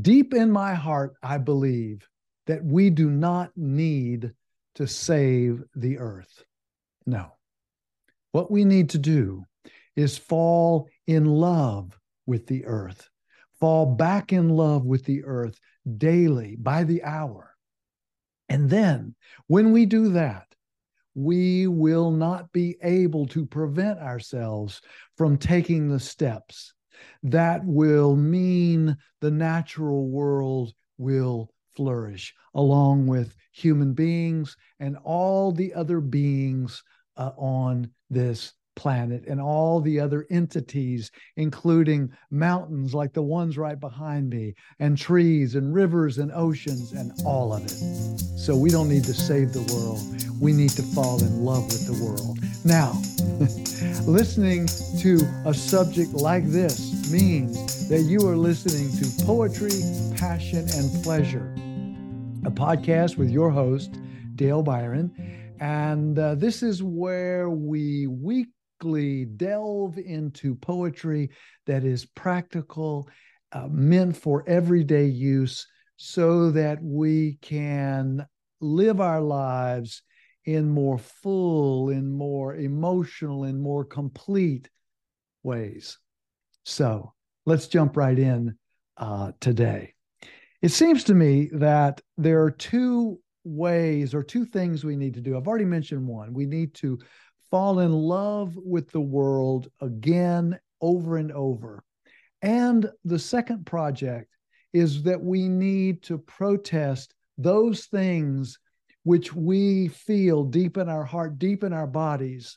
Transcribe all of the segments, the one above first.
Deep in my heart, I believe that we do not need to save the earth. No. What we need to do is fall in love with the earth, fall back in love with the earth daily by the hour. And then when we do that, we will not be able to prevent ourselves from taking the steps that will mean the natural world will flourish along with human beings and all the other beings uh, on this planet and all the other entities, including mountains like the ones right behind me, and trees and rivers and oceans and all of it. So we don't need to save the world. We need to fall in love with the world. Now, listening to a subject like this means that you are listening to Poetry, Passion, and Pleasure, a podcast with your host, Dale Biron. And uh, this is where we week delve into poetry that is practical, uh, meant for everyday use, so that we can live our lives in more full, in more emotional, in more complete ways. So let's jump right in uh, today. It seems to me that there are two ways or two things we need to do. I've already mentioned one. We need to fall in love with the world again, over and over. And the second project is that we need to protest those things which we feel deep in our heart, deep in our bodies,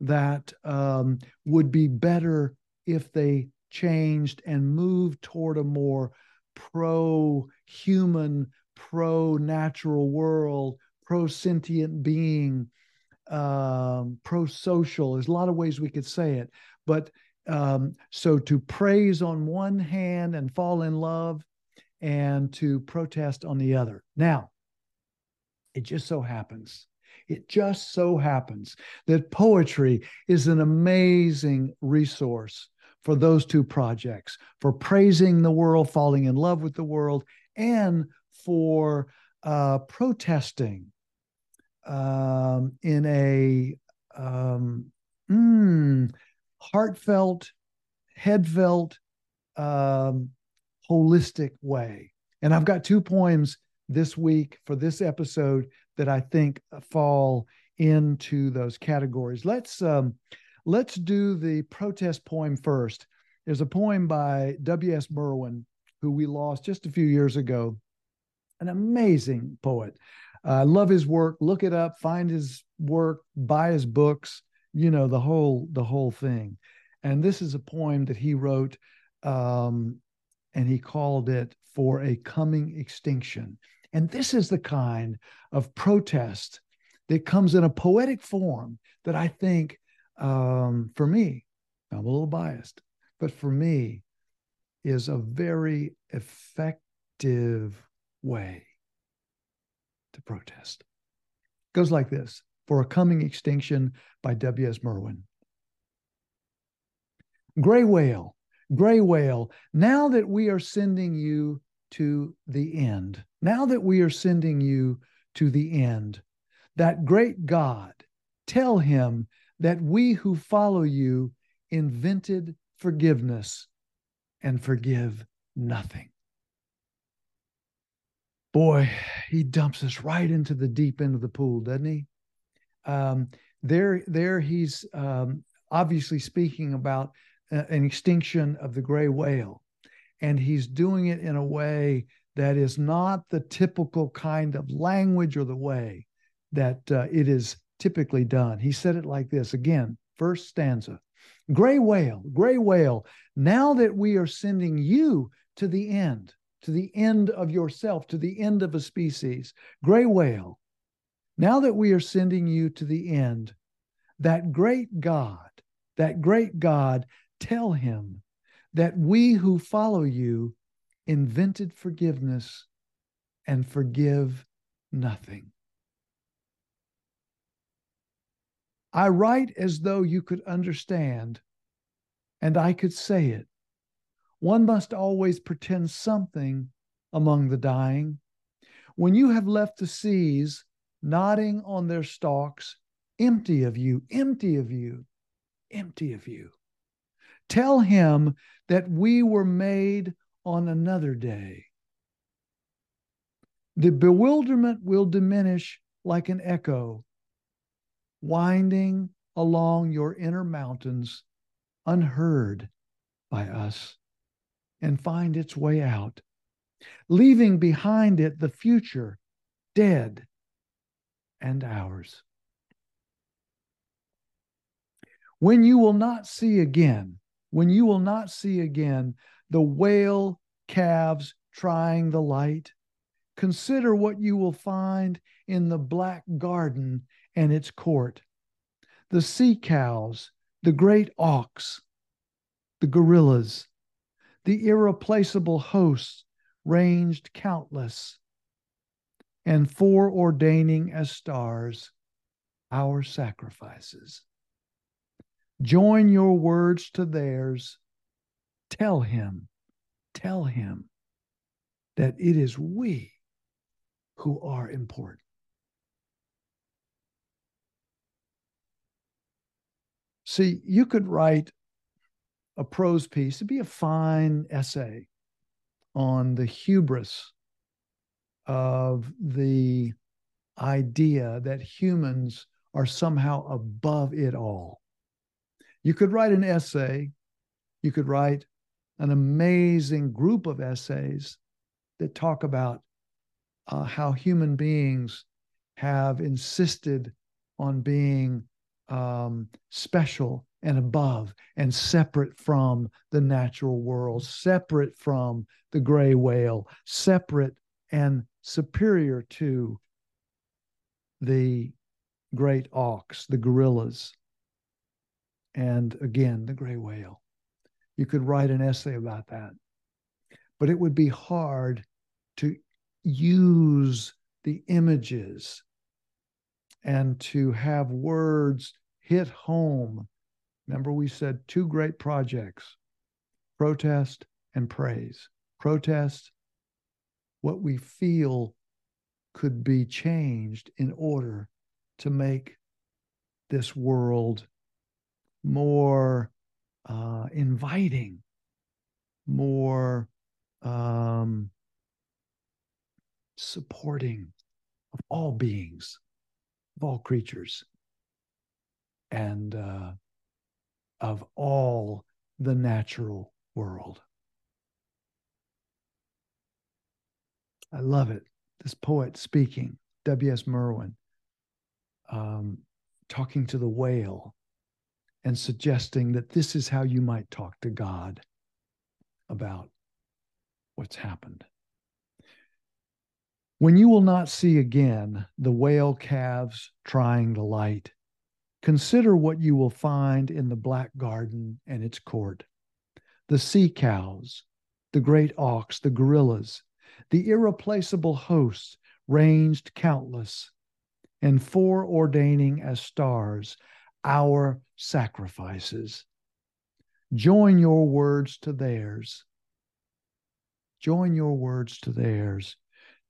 that um, would be better if they changed and moved toward a more pro human, pro natural world, pro sentient being um, pro social. There's a lot of ways we could say it. But um, so to praise on one hand and fall in love and to protest on the other. Now, it just so happens, it just so happens that poetry is an amazing resource for those two projects for praising the world, falling in love with the world, and for uh, protesting um, in a um, mm, heartfelt, headfelt, um, holistic way. And I've got two poems this week for this episode that I think fall into those categories. Let's um, let's do the protest poem first. There's a poem by W.S. Merwin, who we lost just a few years ago, an amazing poet. I uh, love his work. Look it up, find his work, buy his books, you know, the whole the whole thing. And this is a poem that he wrote um, and he called it For a Coming Extinction. And this is the kind of protest that comes in a poetic form that I think, um, for me, I'm a little biased, but for me, is a very effective way to protest. It goes like this For a Coming Extinction by W.S. Merwin. Gray whale, gray whale, now that we are sending you to the end, now that we are sending you to the end, that great God, tell him that we who follow you invented forgiveness and forgive nothing boy, he dumps us right into the deep end of the pool, doesn't he? Um, there, there, he's um, obviously speaking about an extinction of the gray whale, and he's doing it in a way that is not the typical kind of language or the way that uh, it is typically done. He said it like this again, first stanza. Gray whale, gray whale, now that we are sending you to the end, to the end of yourself, to the end of a species. Gray whale, now that we are sending you to the end, that great God, that great God, tell him that we who follow you invented forgiveness and forgive nothing. I write as though you could understand and I could say it One must always pretend something among the dying. When you have left the seas nodding on their stalks, empty of you, empty of you, empty of you. Tell him that we were made on another day. The bewilderment will diminish like an echo, winding along your inner mountains, unheard by us, and find its way out, leaving behind it the future, dead and ours. When you will not see again, when you will not see again the whale calves trying the light, consider what you will find in the black garden and its court. The sea cows, the great auks, the gorillas, the irreplaceable hosts ranged countless, and foreordaining as stars our sacrifices. Join your words to theirs. Tell him, tell him that it is we who are important. See, you could write a prose piece, it'd be a fine essay on the hubris of the idea that humans are somehow above it all. You could write an essay, you could write an amazing group of essays that talk about uh, how human beings have insisted on being um, special and above and separate from the natural world, separate from the gray whale, separate and superior to the great auks, the gorillas, and again, the gray whale. You could write an essay about that. But it would be hard to use the images and to have words hit home. Remember, we said two great projects protest and praise. Protest, what we feel could be changed in order to make this world more uh, inviting, more um, supporting of all beings, of all creatures, and uh, of all the natural world. I love it. This poet speaking, W.S. Merwin, um, talking to the whale and suggesting that this is how you might talk to God about what's happened. When you will not see again the whale calves trying the light, consider what you will find in the black garden and its court. The sea cows, the great auks, the gorillas, the irreplaceable hosts ranged countless, and foreordaining as stars our sacrifices. Join your words to theirs. Join your words to theirs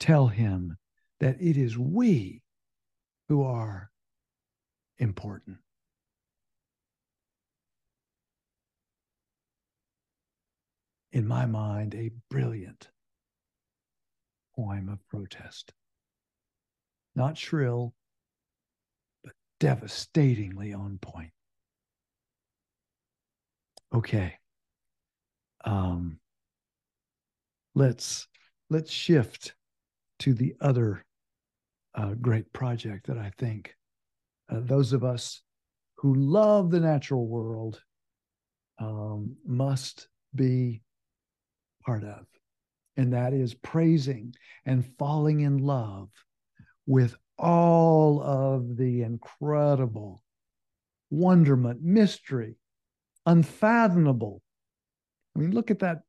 tell him that it is we who are important. In my mind, a brilliant poem of protest. Not shrill, but devastatingly on point. Okay. Um, let's let's shift to the other uh, great project that I think uh, those of us who love the natural world um, must be part of. And that is praising and falling in love with all of the incredible wonderment, mystery, unfathomable. I mean, look at that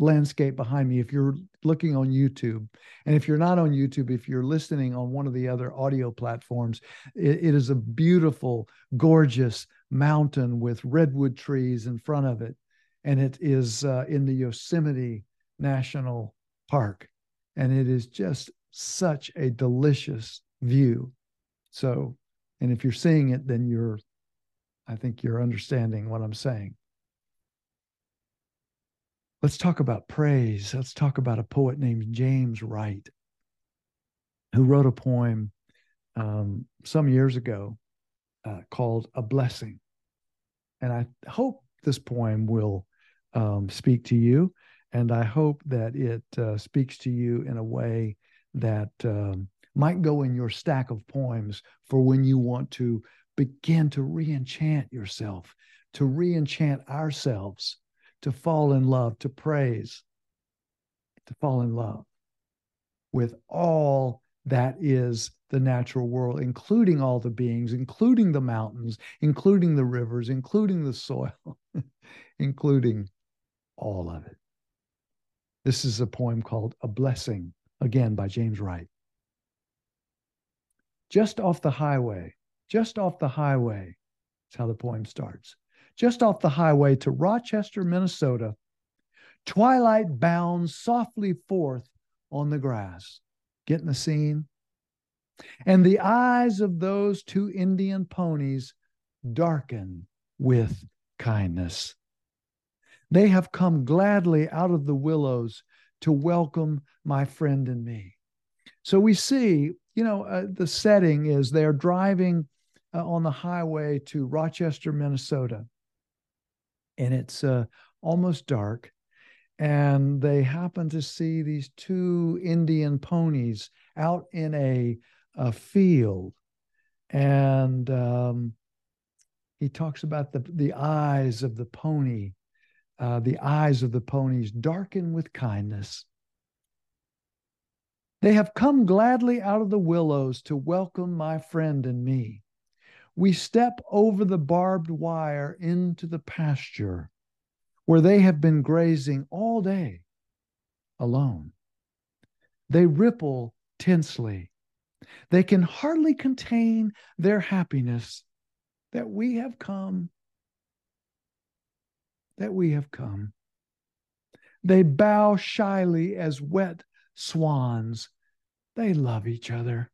landscape behind me if you're looking on YouTube. And if you're not on YouTube, if you're listening on one of the other audio platforms, it, it is a beautiful, gorgeous mountain with redwood trees in front of it. and it is uh, in the Yosemite National Park. And it is just such a delicious view. So, and if you're seeing it, then you're, I think you're understanding what I'm saying. Let's talk about praise. Let's talk about a poet named James Wright, who wrote a poem um, some years ago uh, called A Blessing. And I hope this poem will um, speak to you. And I hope that it uh, speaks to you in a way that um, might go in your stack of poems for when you want to begin to re enchant yourself, to re enchant ourselves, to fall in love, to praise, to fall in love with all that is the natural world, including all the beings, including the mountains, including the rivers, including the soil, including all of it. This is a poem called A Blessing, again by James Wright. Just off the highway, just off the highway, that's how the poem starts. Just off the highway to Rochester, Minnesota, twilight bounds softly forth on the grass. Getting the scene? And the eyes of those two Indian ponies darken with kindness. They have come gladly out of the willows to welcome my friend and me. So we see, you know, uh, the setting is they're driving uh, on the highway to Rochester, Minnesota, and it's uh, almost dark. And they happen to see these two Indian ponies out in a a field. And um, he talks about the, the eyes of the pony, uh, the eyes of the ponies darken with kindness. They have come gladly out of the willows to welcome my friend and me. We step over the barbed wire into the pasture where they have been grazing all day alone. They ripple tensely they can hardly contain their happiness that we have come. That we have come. They bow shyly as wet swans. They love each other.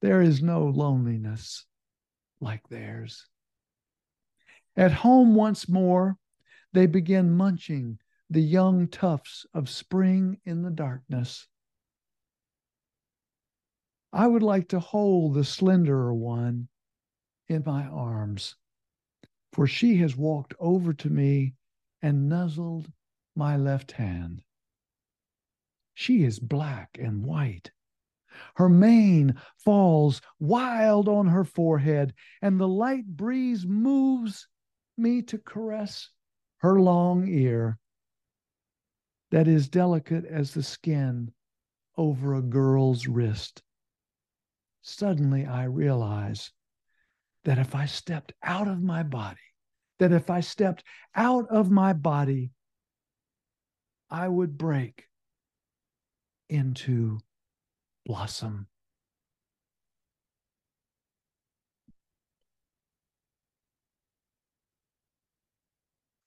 There is no loneliness like theirs. At home once more, they begin munching the young tufts of spring in the darkness. I would like to hold the slenderer one in my arms, for she has walked over to me and nuzzled my left hand. She is black and white. Her mane falls wild on her forehead, and the light breeze moves me to caress her long ear that is delicate as the skin over a girl's wrist. Suddenly I realize that if I stepped out of my body, that if I stepped out of my body, I would break into blossom.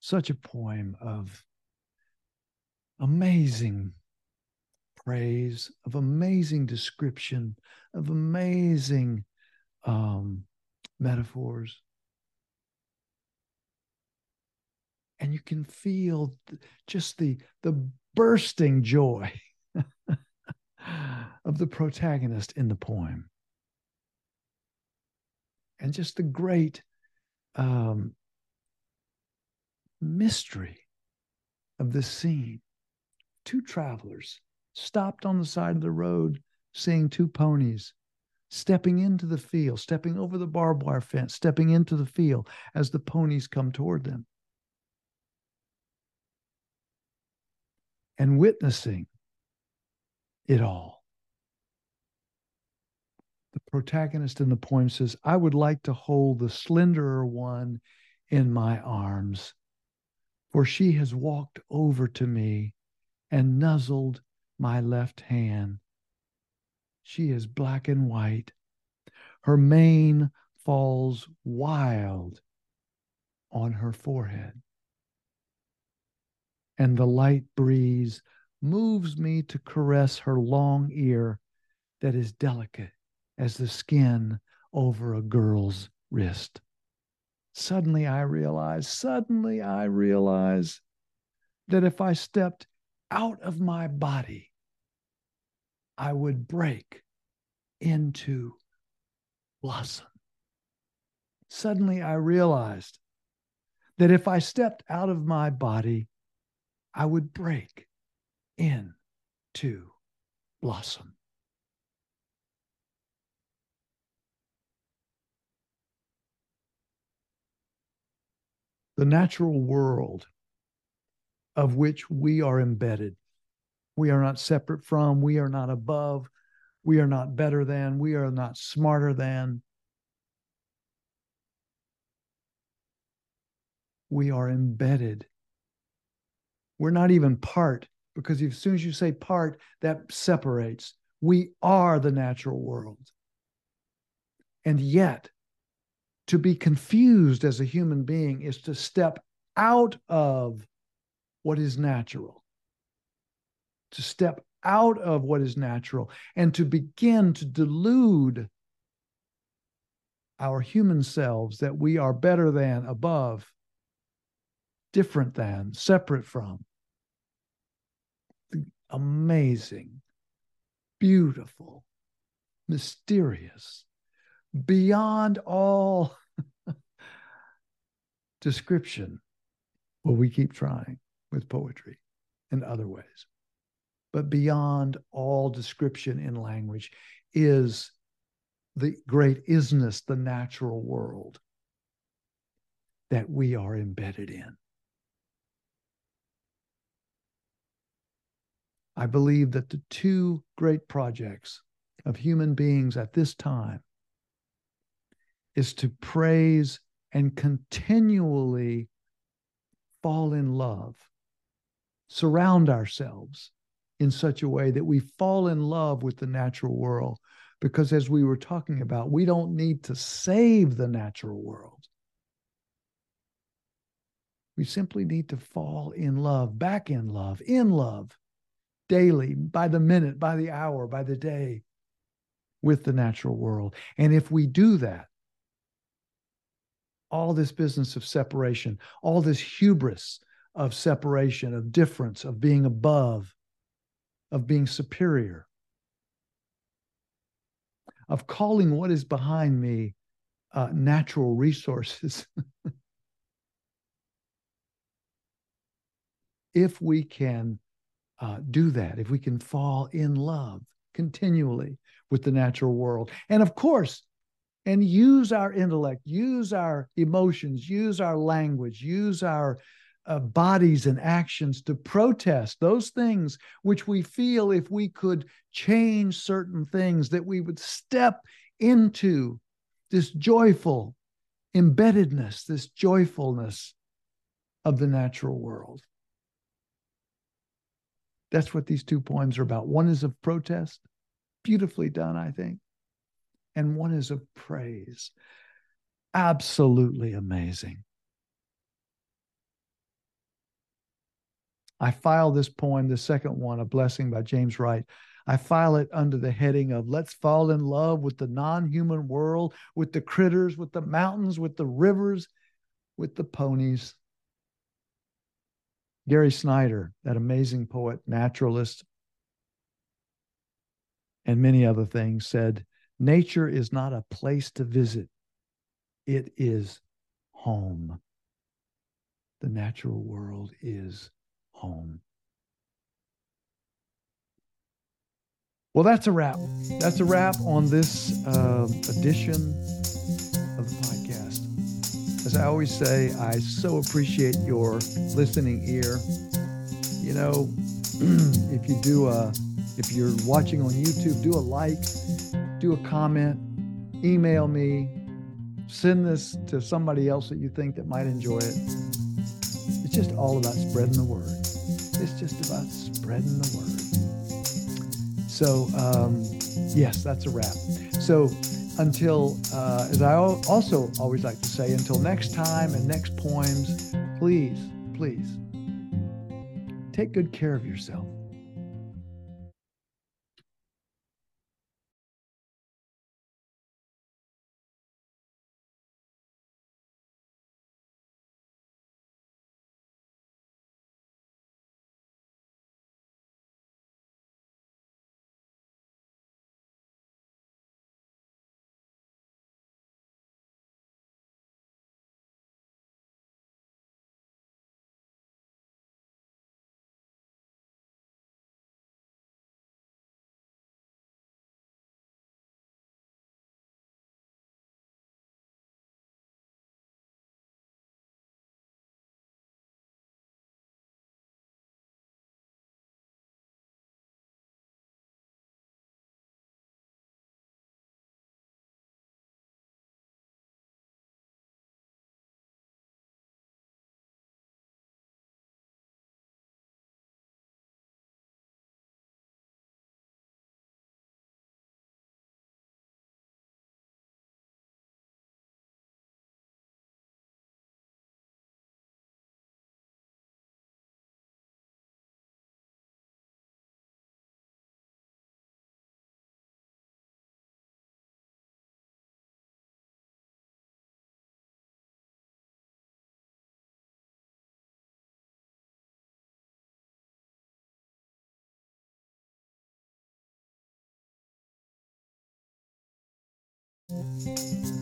Such a poem of amazing praise, of amazing description, of amazing um, metaphors. And you can feel just the, the bursting joy of the protagonist in the poem. And just the great um, mystery of this scene. Two travelers stopped on the side of the road seeing two ponies stepping into the field, stepping over the barbed wire fence, stepping into the field as the ponies come toward them. And witnessing it all. The protagonist in the poem says, I would like to hold the slenderer one in my arms, for she has walked over to me and nuzzled my left hand. She is black and white. Her mane falls wild on her forehead. and the light breeze moves me to caress her long ear that is delicate as the skin over a girl's wrist. Suddenly I realize, suddenly I realize that if I stepped out of my body, I would break into blossom. Suddenly I realized that if I stepped out of my body, I would break into blossom. The natural world of which we are embedded. We are not separate from, we are not above, we are not better than, we are not smarter than. We are embedded. We're not even part because as soon as you say part, that separates. We are the natural world. And yet, to be confused as a human being is to step out of what is natural, to step out of what is natural, and to begin to delude our human selves that we are better than, above, different than, separate from. Amazing, beautiful, mysterious, beyond all description. Well, we keep trying with poetry in other ways. But beyond all description in language is the great isness, the natural world that we are embedded in. I believe that the two great projects of human beings at this time is to praise and continually fall in love surround ourselves in such a way that we fall in love with the natural world. Because as we were talking about, we don't need to save the natural world. We simply need to fall in love, back in love, in love, daily, by the minute, by the hour, by the day, with the natural world. And if we do that, all this business of separation, all this hubris of separation, of difference, of being above, of being superior, of calling what is behind me uh, natural resources. if we can uh, do that, if we can fall in love continually with the natural world, and of course, and use our intellect, use our emotions, use our language, use our uh, bodies and actions to protest those things which we feel if we could change certain things, that we would step into this joyful embeddedness, this joyfulness of the natural world. That's what these two poems are about. One is of protest, beautifully done, I think, and one is of praise. Absolutely amazing. I file this poem, the second one, A Blessing by James Wright. I file it under the heading of Let's Fall in Love with the Non Human World, with the critters, with the mountains, with the rivers, with the ponies. Gary Snyder, that amazing poet, naturalist, and many other things, said, Nature is not a place to visit, it is home. The natural world is home. Well, that's a wrap. That's a wrap on this uh, edition of the podcast. As I always say, I so appreciate your listening ear. You know, if you do a, if you're watching on YouTube, do a like, do a comment, email me, send this to somebody else that you think that might enjoy it. It's just all about spreading the word. It's just about spreading the word. So, um, yes, that's a wrap. So, until, uh, as I also always like to say, until next time and next poems, please, please Take good care of yourself. Música